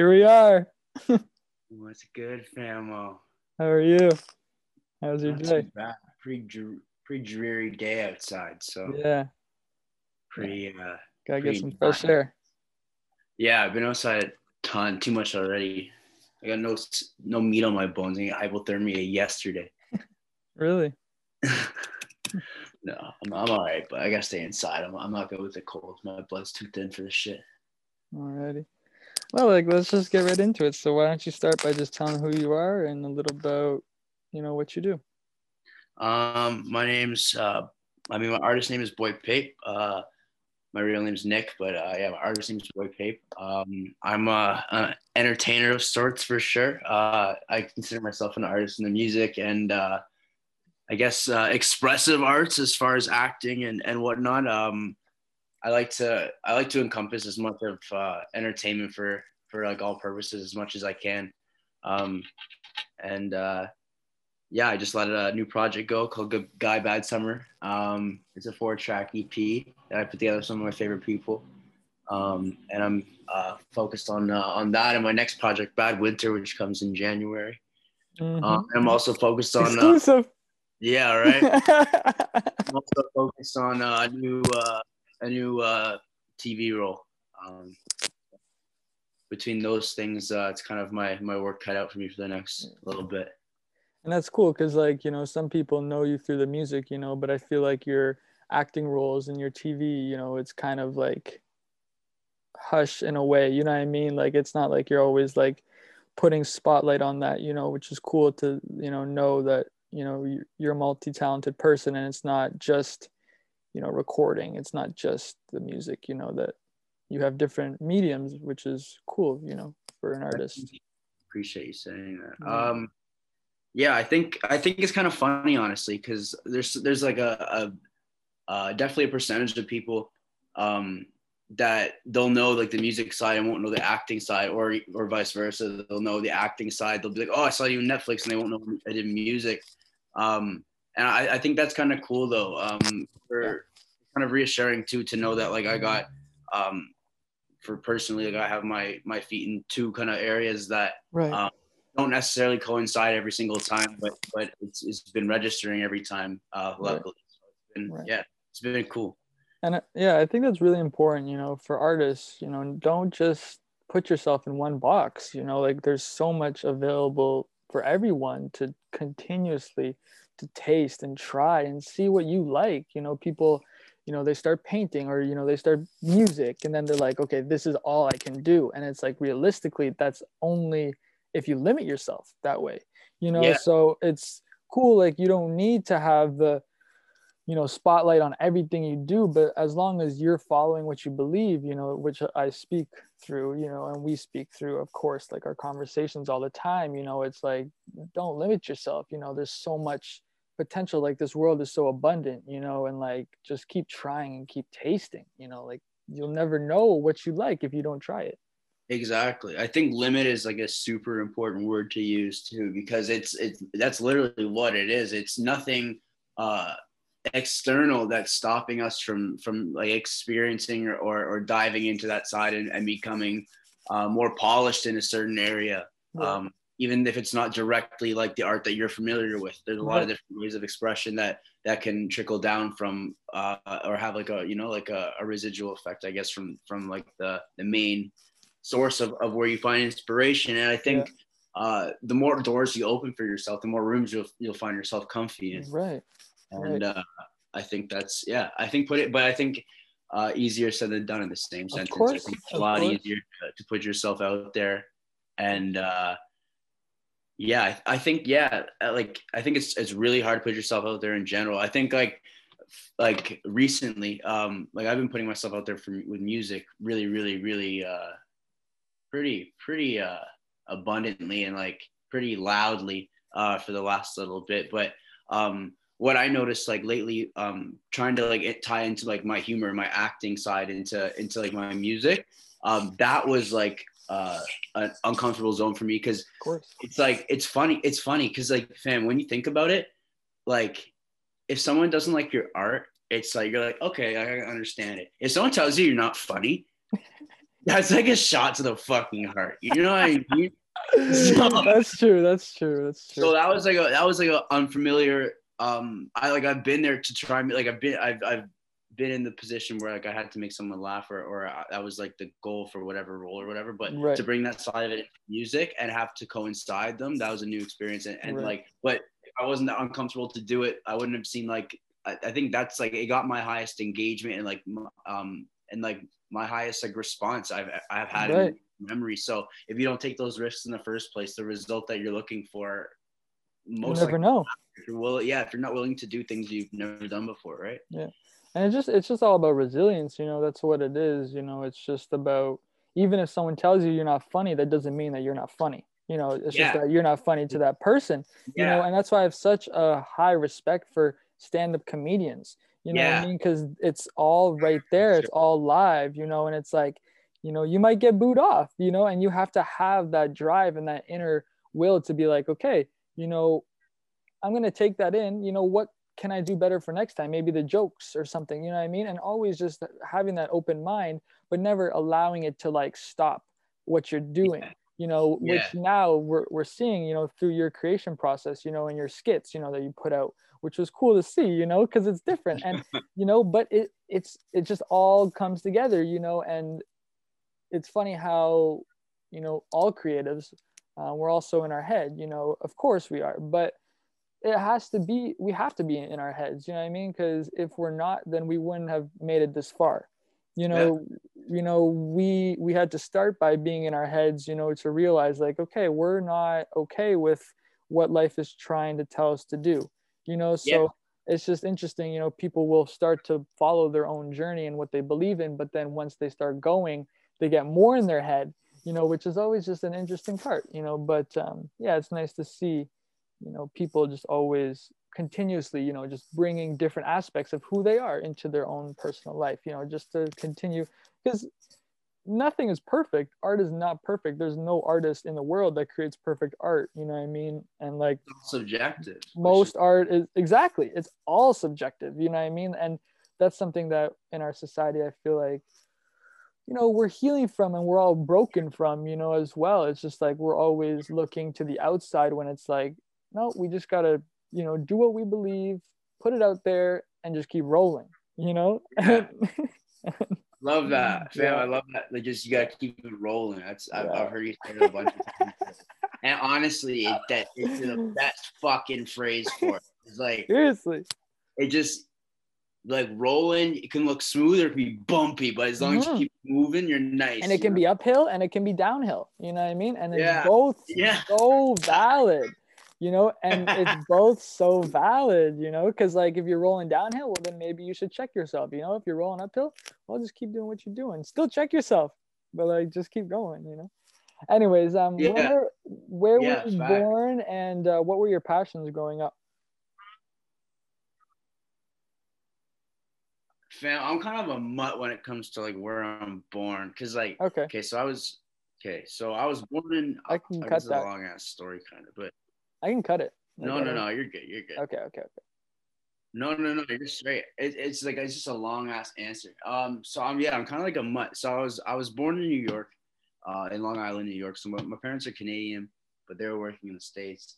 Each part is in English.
Here we are. What's good, famo? How are you? How's your Not day? Pretty, pretty dreary day outside, so Yeah, pretty. Uh, gotta get some fresh air. yeah, I've been outside a ton, too much already. I got no no meat on my bones. I got hypothermia yesterday. Really? no, I'm, I'm all right, but I gotta stay inside. I'm, I'm not good with the cold. My blood's too thin for this shit. Alrighty. Well, like let's just get right into it. So why don't you start by just telling who you are and a little about, you know, what you do. Um, my name's uh, I mean, my artist name is Boy Pape. Uh, my real name's Nick, but uh, yeah, my artist name is Boy Pape. Um, I'm a, an entertainer of sorts for sure. Uh, I consider myself an artist in the music and uh, I guess uh, expressive arts as far as acting and and whatnot. Um, I like to I like to encompass as much of uh, entertainment for for like all purposes as much as I can. Um, and uh, yeah, I just let a new project go called Good Guy Bad Summer. Um, it's a four track EP that I put together with some of my favorite people. Um, and I'm uh, focused on uh, on that and my next project, Bad Winter, which comes in January. Mhm. Um, I'm also focused on uh, Exclusive. yeah, right. I'm also focused on uh, a new uh, a new uh, TV role. Um, between those things, uh, it's kind of my my work cut out for me for the next little bit. and that's cool because like you know some people know you through the music you know but i feel like your acting roles and your tv you know it's kind of like hush in a way you know what i mean like it's not like you're always like putting spotlight on that you know which is cool to you know know that you know you- you're a multi-talented person and it's not just you know recording it's not just the music you know that you have different mediums which is cool you know for an artist Appreciate you saying that. Yeah. Um, yeah, I think I think it's kind of funny, honestly, because there's there's like a, a uh, definitely a percentage of people um, that they'll know like the music side and won't know the acting side, or or vice versa. They'll know the acting side. They'll be like, "Oh, I saw you on Netflix," and they won't know I did music. Um, and I, I think that's kind of cool though. Um, for kind of reassuring too to know that like I got um, for personally like I have my my feet in two kind of areas that right um, don't necessarily coincide every single time, but but it's, it's been registering every time. Uh, Right. so it's been, Right. yeah, it's been cool. And I- yeah, I think that's really important, you know, for artists, you know, don't just put yourself in one box, you know, like there's so much available for everyone to continuously to taste and try and see what you like. You know, people, you know, they start painting or, you know, they start music and then they're like, okay, this is all I can do. And it's like realistically, that's only if you limit yourself that way, you know, Yeah. so it's cool. Like you don't need to have the, you know spotlight on everything you do but as long as you're following what you believe you know which i speak through you know and we speak through of course like our conversations all the time you know it's like don't limit yourself you know there's so much potential like this world is so abundant you know and like just keep trying and keep tasting you know like you'll never know what you like if you don't try it Exactly. I think limit is like a super important word to use too, because it's it's that's literally what it is. It's nothing uh, external that's stopping us from from like experiencing or or, or diving into that side and, and becoming uh, more polished in a certain area. um, even if it's not directly like the art that you're familiar with there's a lot of different ways of expression that that can trickle down from uh, or have like a you know like a, a residual effect i guess from from like the the main source of, of where you find inspiration. And i think uh, the more doors you open for yourself the more rooms you'll you'll find yourself comfy in. Right. And uh, i think that's yeah i think put it but i think uh, easier said than done in the same Of sentence. Course, it's a lot course. easier to, to put yourself out there and uh, yeah I, I think yeah uh, like i think it's it's really hard to put yourself out there in general. I think like like recently um like i've been putting myself out there for with music really really really uh pretty pretty uh abundantly and like pretty loudly uh for the last little bit. But um what i noticed like lately um trying to like it tie into like my humor my acting side into into like my music um that was like uh an uncomfortable zone for me because it's like it's funny it's funny because like fam when you think about it like if someone doesn't like your art it's like you're like okay i understand it if someone tells you you're not funny that's like a shot to the fucking heart. You know what I mean? So, that's true. That's true. That's true. So that was like a that was like an unfamiliar. Um, I like I've been there to try me. like I've been I've I've been in the position where like I had to make someone laugh or or I, that was like the goal for whatever role or whatever. But right. to bring that side of it music and have to coincide them, that was a new experience. And, and right. like, but I wasn't that uncomfortable to do it. I wouldn't have seen like I, I think that's like it got my highest engagement and like um and like my highest like response I've I've had right. in memory. So if you don't take those risks in the first place, the result that you're looking for, most you never know. If you're willing, yeah, if you're not willing to do things you've never done before, right? Yeah, and it's just it's just all about resilience. You know, that's what it is. You know, it's just about even if someone tells you you're not funny, that doesn't mean that you're not funny. You know, it's yeah. just that you're not funny to that person. You know, and that's why I have such a high respect for stand-up comedians you know yeah. what i mean because it's all right there it's all live you know and it's like you know you might get booed off you know and you have to have that drive and that inner will to be like okay you know i'm going to take that in you know what can i do better for next time maybe the jokes or something you know what i mean and always just having that open mind but never allowing it to like stop what you're doing yeah. you know yeah. which now we're, we're seeing you know through your creation process you know in your skits you know that you put out which was cool to see you know because it's different and you know but it it's it just all comes together you know and it's funny how you know all creatives uh, we're also in our head you know of course we are but it has to be we have to be in our heads you know what i mean because if we're not then we wouldn't have made it this far you know yeah. you know we we had to start by being in our heads you know to realize like okay we're not okay with what life is trying to tell us to do you know so yeah. it's just interesting you know people will start to follow their own journey and what they believe in but then once they start going they get more in their head you know which is always just an interesting part you know but um, yeah it's nice to see you know people just always continuously you know just bringing different aspects of who they are into their own personal life you know just to continue because nothing is perfect. Art is not perfect. There's no artist in the world that creates perfect art you know what i mean? And like subjective. most art is exactly it's all subjective you know what i mean? And that's something that in our society i feel like you know we're healing from and we're all broken from you know as well. It's just like we're always looking to the outside when it's like no we just gotta you know do what we believe put it out there and just keep rolling you know yeah. Love that, fam. Yeah. I love that. Like, just you gotta keep it rolling. That's I've. I've heard you say it a bunch of times. And honestly, it, that it's the best fucking phrase for it. It's like seriously, it just like rolling. It can look smooth or it can be bumpy, but as long mm-hmm. as you mm-hmm. keep moving, you're nice. And it can know? be uphill and it can be downhill. You know what I mean? And it's yeah. both yeah. so valid you know and it's both so valid you know because like if you're rolling downhill well then maybe you should check yourself you know if you're rolling uphill well just keep doing what you're doing still check yourself but like just keep going you know anyways um yeah. where, where yeah, were you born and uh, what were your passions growing up Fam, I'm kind of a mutt when it comes to like where I'm born, because like okay, okay, so I was okay, so I was born in. I can I cut that. A long ass story, kind of, but I can cut it. No, no, no. You're good. You're good. Okay, okay, okay. No, no, no. You're straight. It, it's like it's just a long ass answer. Um, so I'm yeah, I'm kind of like a mutt. So I was I was born in New York, uh, in Long Island, New York. So my, my parents are Canadian, but they were working in the states.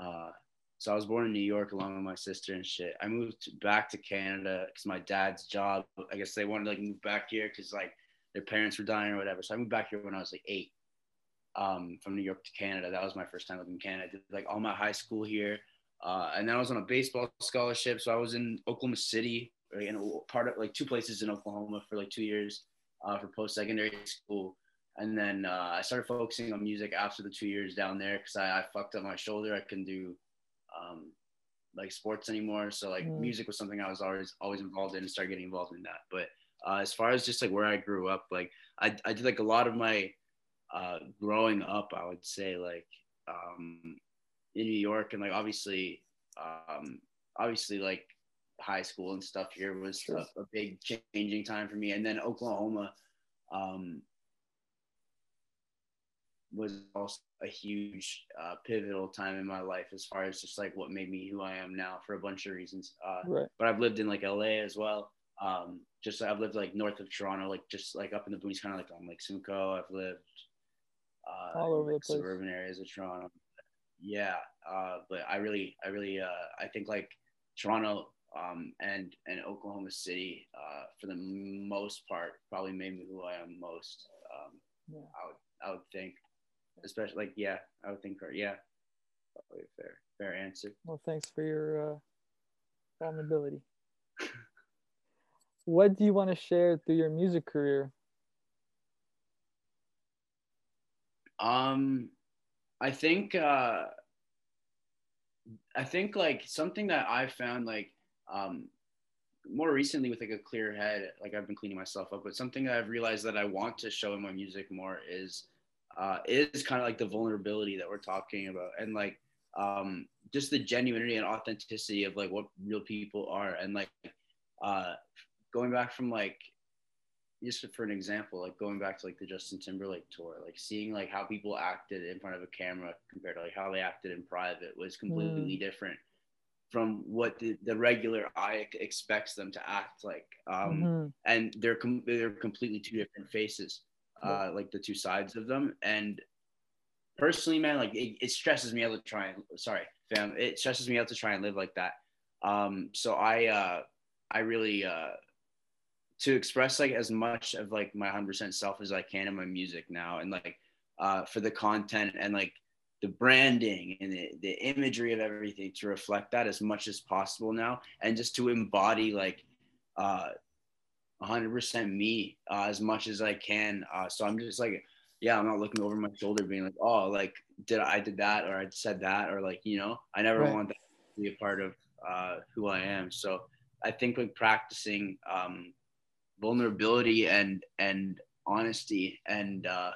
Uh, so I was born in New York along with my sister and shit. I moved back to Canada because my dad's job. I guess they wanted to like move back here because like their parents were dying or whatever. So I moved back here when I was like eight um, from New York to Canada. That was my first time living in Canada. I did like all my high school here. Uh, and then I was on a baseball scholarship. So I was in Oklahoma City, right, and part of like two places in Oklahoma for like two years uh, for post secondary school. And then uh, I started focusing on music after the two years down there because I, I, fucked up my shoulder. I couldn't do um, like sports anymore. So like mm. music was something I was always always involved in and started getting involved in that. But uh, as far as just like where I grew up, like I, I did like a lot of my uh, growing up, I would say like um, in New York and like obviously, um, obviously like high school and stuff here was sure. a, a, big changing time for me. And then Oklahoma um, was also a huge uh, pivotal time in my life as far as just like what made me who I am now for a bunch of reasons. Uh, right. But I've lived in like LA as well. Um, just I've lived like north of Toronto, like just like up in the boonies, kind of like on like Simcoe. I've lived uh, all over the place. suburban areas of Toronto. Yeah, uh, but I really, I really, uh, I think like Toronto um, and and Oklahoma City, uh, for the most part, probably made me who I am most. Um, yeah. I would, I would think, especially like yeah, I would think, yeah, probably a fair, fair answer. Well, thanks for your uh, vulnerability. what do you want to share through your music career? Um, I think uh, I think like something that I found like um, more recently with like a clear head, like I've been cleaning myself up, but something that I've realized that I want to show in my music more is uh, is kind of like the vulnerability that we're talking about and like um, just the genuinity and authenticity of like what real people are and like uh, going back from like just for an example, like going back to like the Justin Timberlake tour, like seeing like how people acted in front of a camera compared to like how they acted in private was completely mm. different from what the, the regular eye expects them to act like. Um, mm-hmm. And they're com- they're completely two different faces, uh, like the two sides of them. And personally, man, like it, it stresses me out to try and sorry, fam, it stresses me out to try and live like that. Um, so I uh, I really uh, to express like as much of like my 100% self as I can in my music now and like uh, for the content and like the branding and the, the imagery of everything to reflect that as much as possible now and just to embody like uh, 100% me uh, as much as I can. Uh, so I'm just like, yeah, I'm not looking over my shoulder being like, oh, like did I, I did that or I said that or like, you know, I never right. want that to be a part of uh, who I am. So I think like practicing um, vulnerability and and honesty and uh,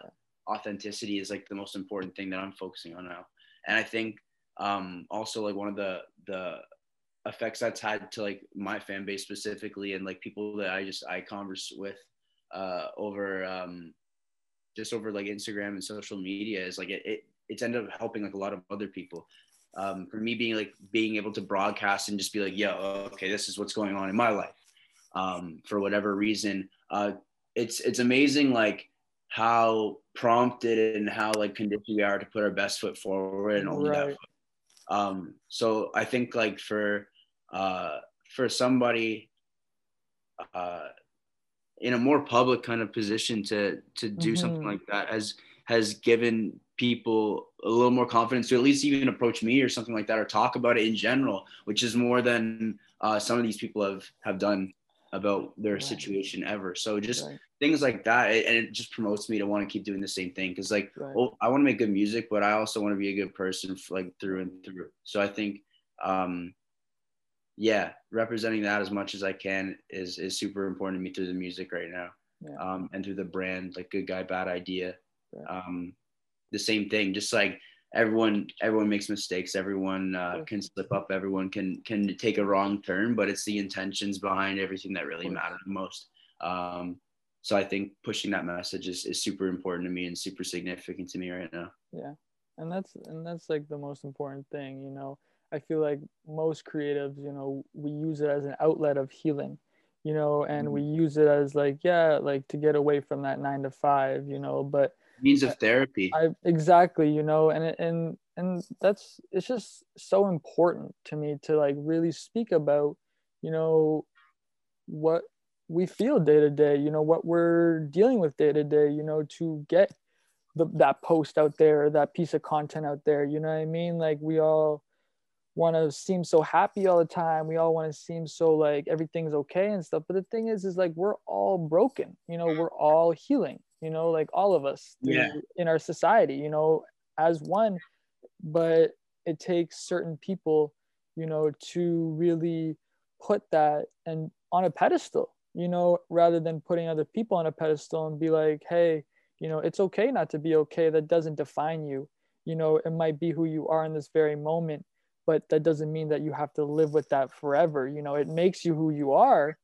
authenticity is like the most important thing that I'm focusing on now. And I think um, also like one of the the effects that's had to like my fan base specifically and like people that I just I converse with uh, over um, just over like Instagram and social media is like it, it it's ended up helping like a lot of other people. Um, for me being like being able to broadcast and just be like, yo, okay, this is what's going on in my life um, for whatever reason. Uh, it's it's amazing like how prompted and how like conditioned we are to put our best foot forward and only right. that. Foot. Um, so I think like for uh, for somebody uh, in a more public kind of position to to do mm-hmm. something like that has has given people a little more confidence to at least even approach me or something like that or talk about it in general, which is more than uh, some of these people have have done about their right. situation ever. So just right. things like that, and it just promotes me to want to keep doing the same thing. Because like, right. well, I want to make good music, but I also want to be a good person, like through and through. So I think, um, yeah, representing that as much as I can is is super important to me through the music right now, yeah. um, and through the brand, like good guy, bad idea. Um, the same thing, just like everyone everyone makes mistakes. Everyone uh, can slip up. Everyone can can take a wrong turn but it's the intentions behind everything that really matter the most. Um, so i think pushing that message is, is super important to me and super significant to me right now. Yeah. And that's and that's like the most important thing you know. I feel like most creatives you know we use it as an outlet of healing you know and mm-hmm. we use it as like yeah like to get away from that nine to five you know. But means of therapy. I exactly, you know, and and and that's it's just so important to me to like really speak about, you know, what we feel day to day, you know, what we're dealing with day to day, you know, to get the, that post out there, that piece of content out there, you know what I mean? Like we all want to seem so happy all the time. We all want to seem so like everything's okay and stuff. But the thing is, is like we're all broken, you know, mm. we're all healing you know like all of us yeah. in our society you know as one. But it takes certain people you know to really put that and on a pedestal you know rather than putting other people on a pedestal and be like hey you know it's okay not to be okay. That doesn't define you. You know it might be who you are in this very moment but that doesn't mean that you have to live with that forever. You know it makes you who you are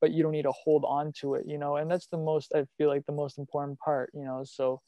but you don't need to hold on to it you know and that's the most i feel like the most important part you know so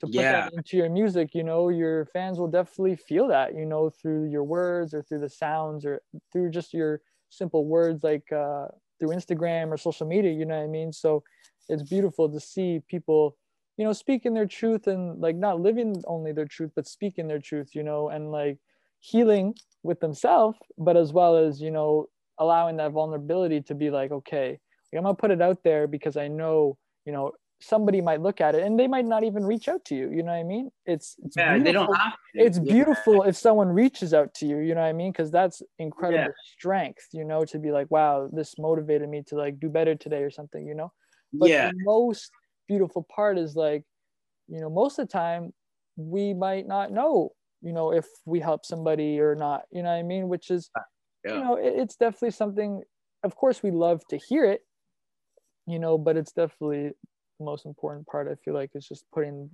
to put yeah. that into your music you know your fans will definitely feel that you know through your words or through the sounds or through just your simple words like uh through Instagram or social media, you know what I mean? So it's beautiful to see people, you know, speaking their truth and like not living only their truth, but speaking their truth, you know, and like healing with themselves, but as well as, you know, allowing that vulnerability to be like, okay, like I'm gonna put it out there because I know, you know, somebody might look at it and they might not even reach out to you. You know what I mean? It's, it's yeah, beautiful. they don't have to. It's Yeah. beautiful if someone reaches out to you. You know what I mean? Because that's incredible Yeah. strength. You know, to be like, wow, this motivated me to like do better today or something. You know. But yeah, the most beautiful part is like, you know, most of the time we might not know, you know, if we help somebody or not. You know what I mean? Which is, Yeah. you know, it, it's definitely something. Of course, we love to hear it, you know, but it's definitely the most important part. I feel like is just putting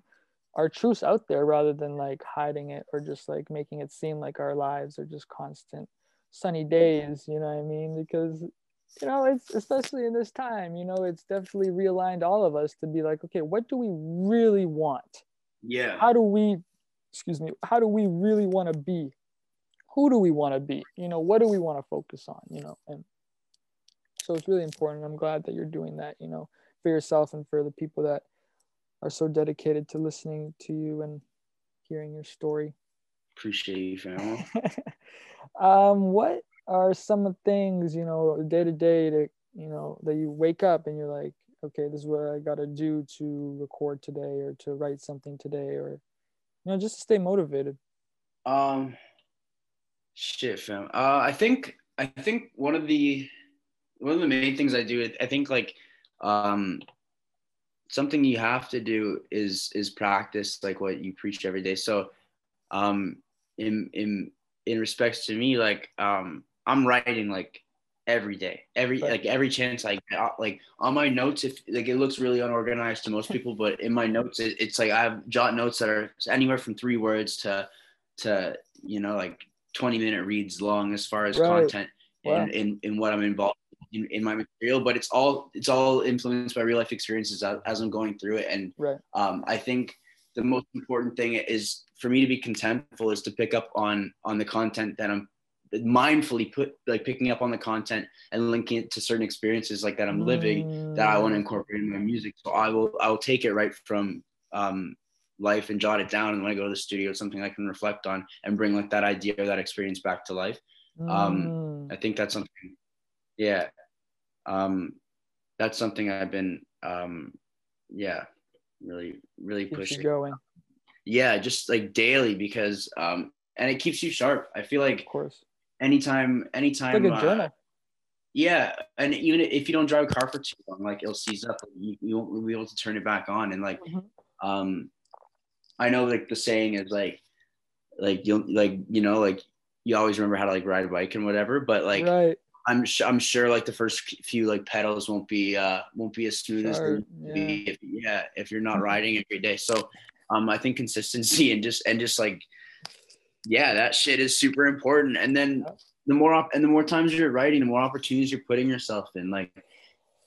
our truths out there rather than like hiding it or just like making it seem like our lives are just constant sunny days. You know what I mean? Because you know, it's especially in this time, you know, it's definitely realigned all of us to be like, okay, what do we really want? yeah, How do we, excuse me, how do we really want to be? Who do we want to be? You know, what do we want to focus on? You know, and so it's really important. I'm glad that you're doing that, you know, for yourself and for the people that are so dedicated to listening to you and hearing your story. appreciate you, family. um, what are some of the things you know day to day that you know that you wake up and you're like, okay, this is what I got to do to record today or to write something today or you know just to stay motivated. Um, shit, fam. Uh, I think I think one of the one of the main things I do, I think like um, something you have to do is is practice like what you preach every day. So, um, in in in respects to me, like um, I'm writing like every day, every like every chance I get. uh, Like on my notes, if like it looks really unorganized to most people, but in my notes, it, it's like I have jot notes that are anywhere from three words to to you know like 20 minute reads long as far as Right. content Wow. in, in in what I'm involved in, in my material, but it's all it's all influenced by real life experiences as, as I'm going through it. And Right. um, I think the most important thing is for me to be contentful is to pick up on on the content that I'm mindfully put like picking up on the content and linking it to certain experiences like that I'm living that I want to Mm, incorporate in my music. So I will I will take it right from um, life and jot it down. And when I go to the studio, it's something I can reflect on and bring like that idea or that experience back to life. um, mm, I think that's something. Yeah, um, that's something I've been um, yeah really really keeps pushing. going, Yeah, just like daily because um, and it keeps you sharp. I feel like of course. anytime It's anytime like a uh, yeah, and even if you don't drive a car for too long, like it'll seize up. You, you won't be able to turn it back on. And like, Mhm. um, I know like the saying is like, like you'll like you know like you always remember how to like ride a bike and whatever. But like right. I'm sh- I'm sure like the first few like pedals won't be uh won't be as smooth as would be if yeah if you're not riding every day. So um I think consistency and just and just like yeah that shit is super important. And then the more op- and the more times you're writing, the more opportunities you're putting yourself in. Like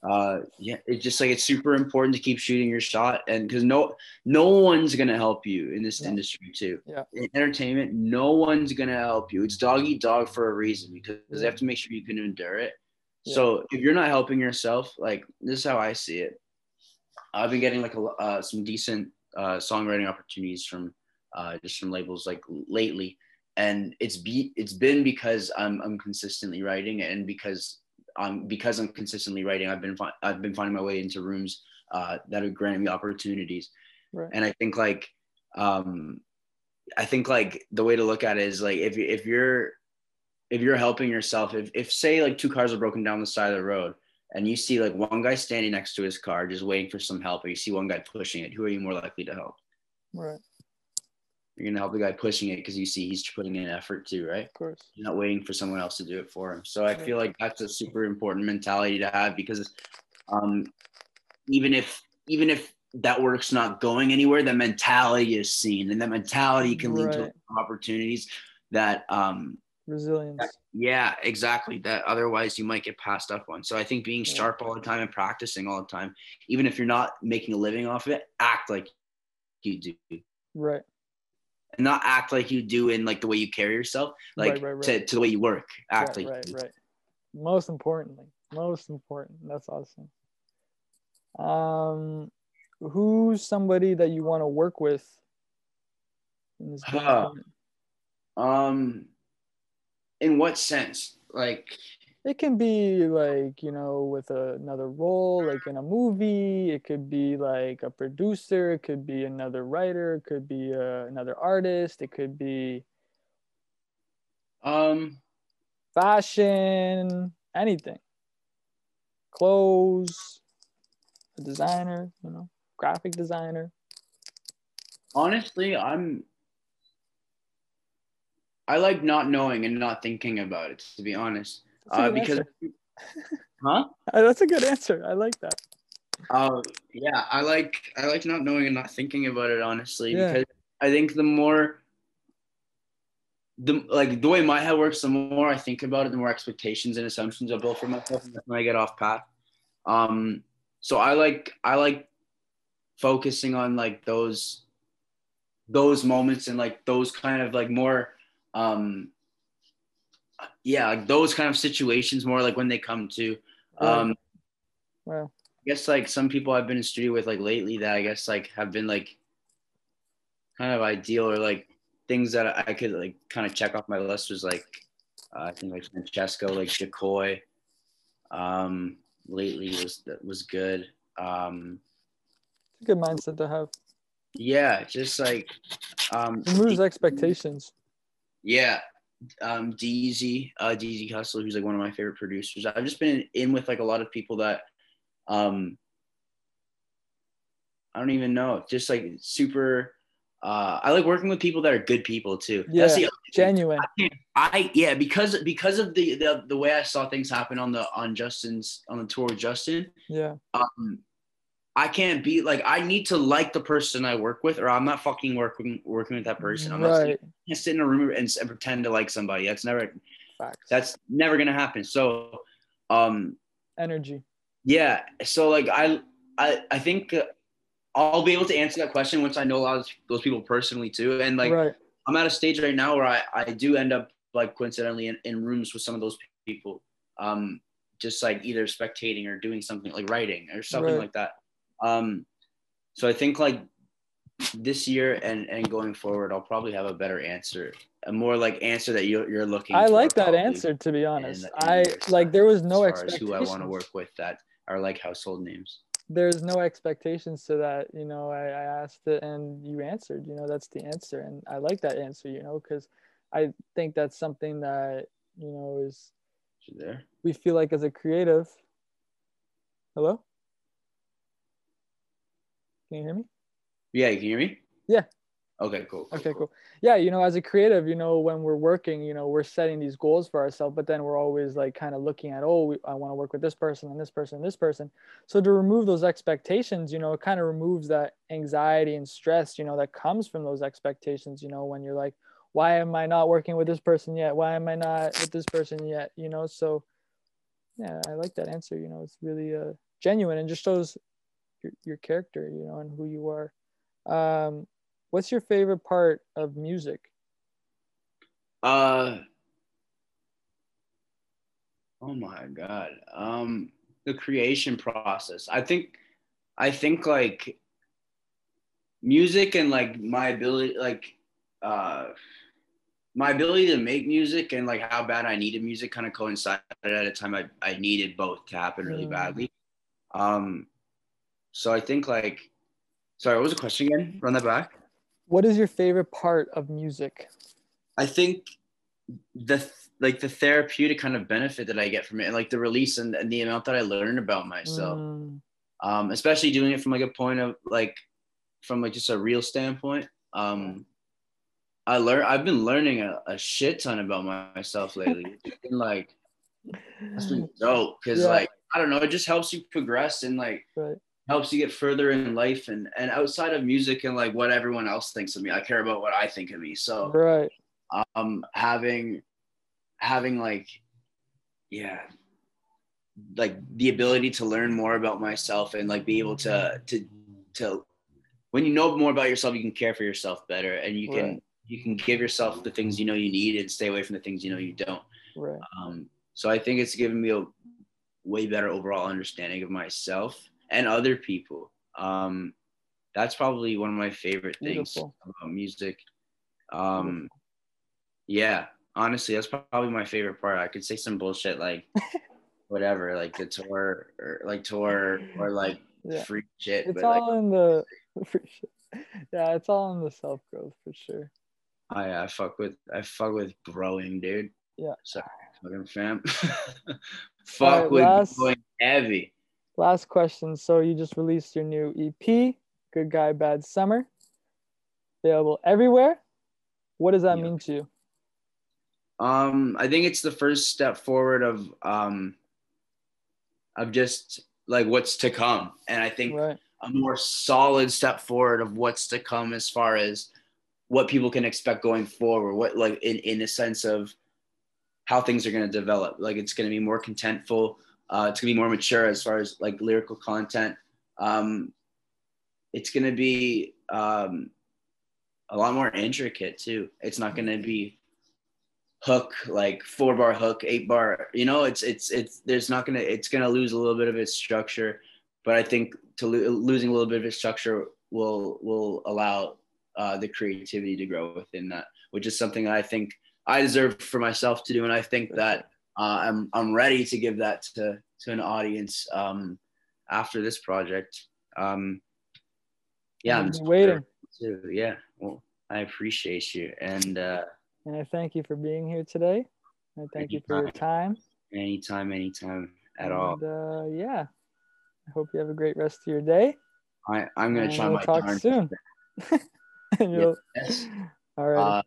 uh yeah it's just like it's super important to keep shooting your shot and because no no one's gonna help you in this No. industry too Yeah. in entertainment no one's gonna help you it's dog eat dog for a reason because they have to make sure you can endure it Yeah. so if you're not helping yourself like this is how i see it i've been getting like a, uh, some decent uh, songwriting opportunities from uh, just from labels like lately and it's be it's been because i'm i'm consistently writing and because um, because I'm consistently writing, I've been fi- I've been finding my way into rooms uh, that are granting me opportunities, Right. and I think like um, I think like the way to look at it is like if if you're if you're helping yourself, if if say like two cars are broken down the side of the road, and you see like one guy standing next to his car just waiting for some help, or you see one guy pushing it, who are you more likely to help? Right. You're gonna help the guy pushing it because you see he's putting in effort too, right? Of course. You're not waiting for someone else to do it for him. So I feel like that's a super important mentality to have because um, even if even if that work's not going anywhere, the mentality is seen, and that mentality can lead to opportunities that um, Resilience. yeah, exactly. That otherwise you might get passed up on. So I think being Yeah. sharp all the time and practicing all the time, even if you're not making a living off it, act like you do. Right. And not act like you do in like the way you carry yourself, like Right, right, right. To, to the way you work. Act Right, like right, right. Most importantly. Most important. That's awesome. Um, who's somebody that you want to work with in this. Um, in what sense? Like, It can be like, you know, with a, another role, like in a movie. It could be like a producer. It could be another writer. It could be uh, another artist. It could be um, fashion, anything. Clothes, a designer, you know, graphic designer. honestly, I'm. I like not knowing and not thinking about it. To be honest, uh, because, huh? Uh, That's a good answer. I like that. Oh yeah, I like I like not knowing and not thinking about it honestly Yeah. because I think the more the like the way my head works, the more I think about it, the more expectations and assumptions I build for myself and that's when I get off path. Um so I like I like focusing on like those those moments and like those kind of like more um yeah, like those kind of situations more like when they come to um Wow. I guess like some people I've been in studio with like lately that I guess like have been like kind of ideal or like things that I could like kind of check off my list was like uh, I think like Francesco, like Decoy, um, lately was that was good. Um, It's a good mindset to have. yeah, just like um, Removes expectations. yeah, um, DZ, uh, DZ Hustle, who's like one of my favorite producers. I've just been in with like a lot of people that, um, I don't even know, just like super. Uh, I like working with people that are good people too. That's the Yeah. Genuine. I yeah because because of the, the the way I saw things happen on the on Justin's on the tour with Justin. Yeah. Um, I can't be like I need to like the person I work with, or I'm not fucking working working with that person. I'm not right. sitting, can't sit in a room and, and pretend to like somebody. That's never Facts. that's never gonna happen. So, um, energy. yeah. So like I I I think uh, I'll be able to answer that question once I know a lot of those people personally too, and like right. I'm at a stage right now where I, I do end up like coincidentally in, in rooms with some of those people, um, just like either spectating or doing something like writing or something Right. like that. Um, so I think like this year and, and going forward, I'll probably have a better answer, a more like answer that you're, you're looking. I like that answer to be honest. I like there was no as expectations. who I want to work with that are like household names. There's no expectations to that. You know, I, I asked it and you answered. You know, that's the answer, and I like that answer. You know, because I think that's something that you know is there? we feel like as a creative. Hello. Can you hear me? Yeah, you can hear me? Yeah. Okay, cool. cool, Okay, cool. cool. Yeah, you know, as a creative, you know, when we're working, you know, we're setting these goals for ourselves, but then we're always like kind of looking at, oh, we, I want to work with this person and this person and this person. So to remove those expectations, you know, it kind of removes that anxiety and stress, you know, that comes from those expectations, you know, when you're like, why am I not working with this person yet? Why am I not with this person yet? You know, so yeah, I like that answer. You know, it's really uh, genuine and just shows your, your character, you know, and who you are. Um, what's your favorite part of music? Uh oh my god. Um the creation process. I think I think like music and like my ability like uh my ability to make music and like how bad I needed music kind of coincided at a time I, I needed both to happen really Mm. badly. Um so I think like sorry, what was the question again? Run that back. What is your favorite part of music? I think the like the therapeutic kind of benefit that I get from it, and like the release and, and the amount that I learn about myself, Mm, um, especially doing it from like a point of like from like just a real standpoint. Um, I learn I've been learning a, a shit ton about my, myself lately. It's been like it's been dope because Yeah. like I don't know, it just helps you progress and like right. Helps you get further in life and and outside of music and like what everyone else thinks of me. I care about what I think of me. So Right. um having having like yeah like the ability to learn more about myself and like be able to to to when you know more about yourself you can care for yourself better and you can Right. you can give yourself the things you know you need and stay away from the things you know you don't Right. um so i think it's given me a way better overall understanding of myself and other people. Um, that's probably one of my favorite things Beautiful. about music. Um, yeah, honestly, that's probably my favorite part. I could say some bullshit like whatever, like the tour or like tour or like Yeah. free shit. It's all like, in the. Yeah, it's all in the self growth for sure. I, I fuck with I fuck with growing, dude. Yeah. Sorry, fucking fam. Fuck right, with last- growing heavy. Last question. So you just released your new EP, Good Guy Bad Summer. Available everywhere. What does that Yeah. mean to you? Um, I think it's the first step forward of um of just like what's to come. And I think Right. a more solid step forward of what's to come as far as what people can expect going forward what like in, in a sense of how things are going to develop like it's going to be more contentful uh, it's to be more mature as far as like lyrical content. Um, it's to be um, a lot more intricate too. It's not to be hook like four bar hook eight bar you know? It's it's it's there's not to it's to lose a little bit of its structure but I think to lo- losing a little bit of its structure will will allow uh, the creativity to grow within that, which is something I think I deserve for myself to do, and I think that uh, I'm I'm ready to give that to to an audience um, after this project. Um, yeah, I'm We'll be just waiting. Too. Yeah, well, I appreciate you, and uh, And I thank you for being here today. I thank you for your time. anytime, anytime at all. And, uh, yeah. I hope you have a great rest of your day. I I'm gonna and try we'll my talk darn soon. And Yes. all right. Uh,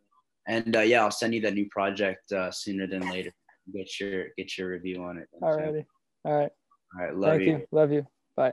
and uh, yeah, I'll send you that new project uh, sooner than later. Get your get your review on it. all righty. All right. All right. Love Thank you. you. Love you. Bye.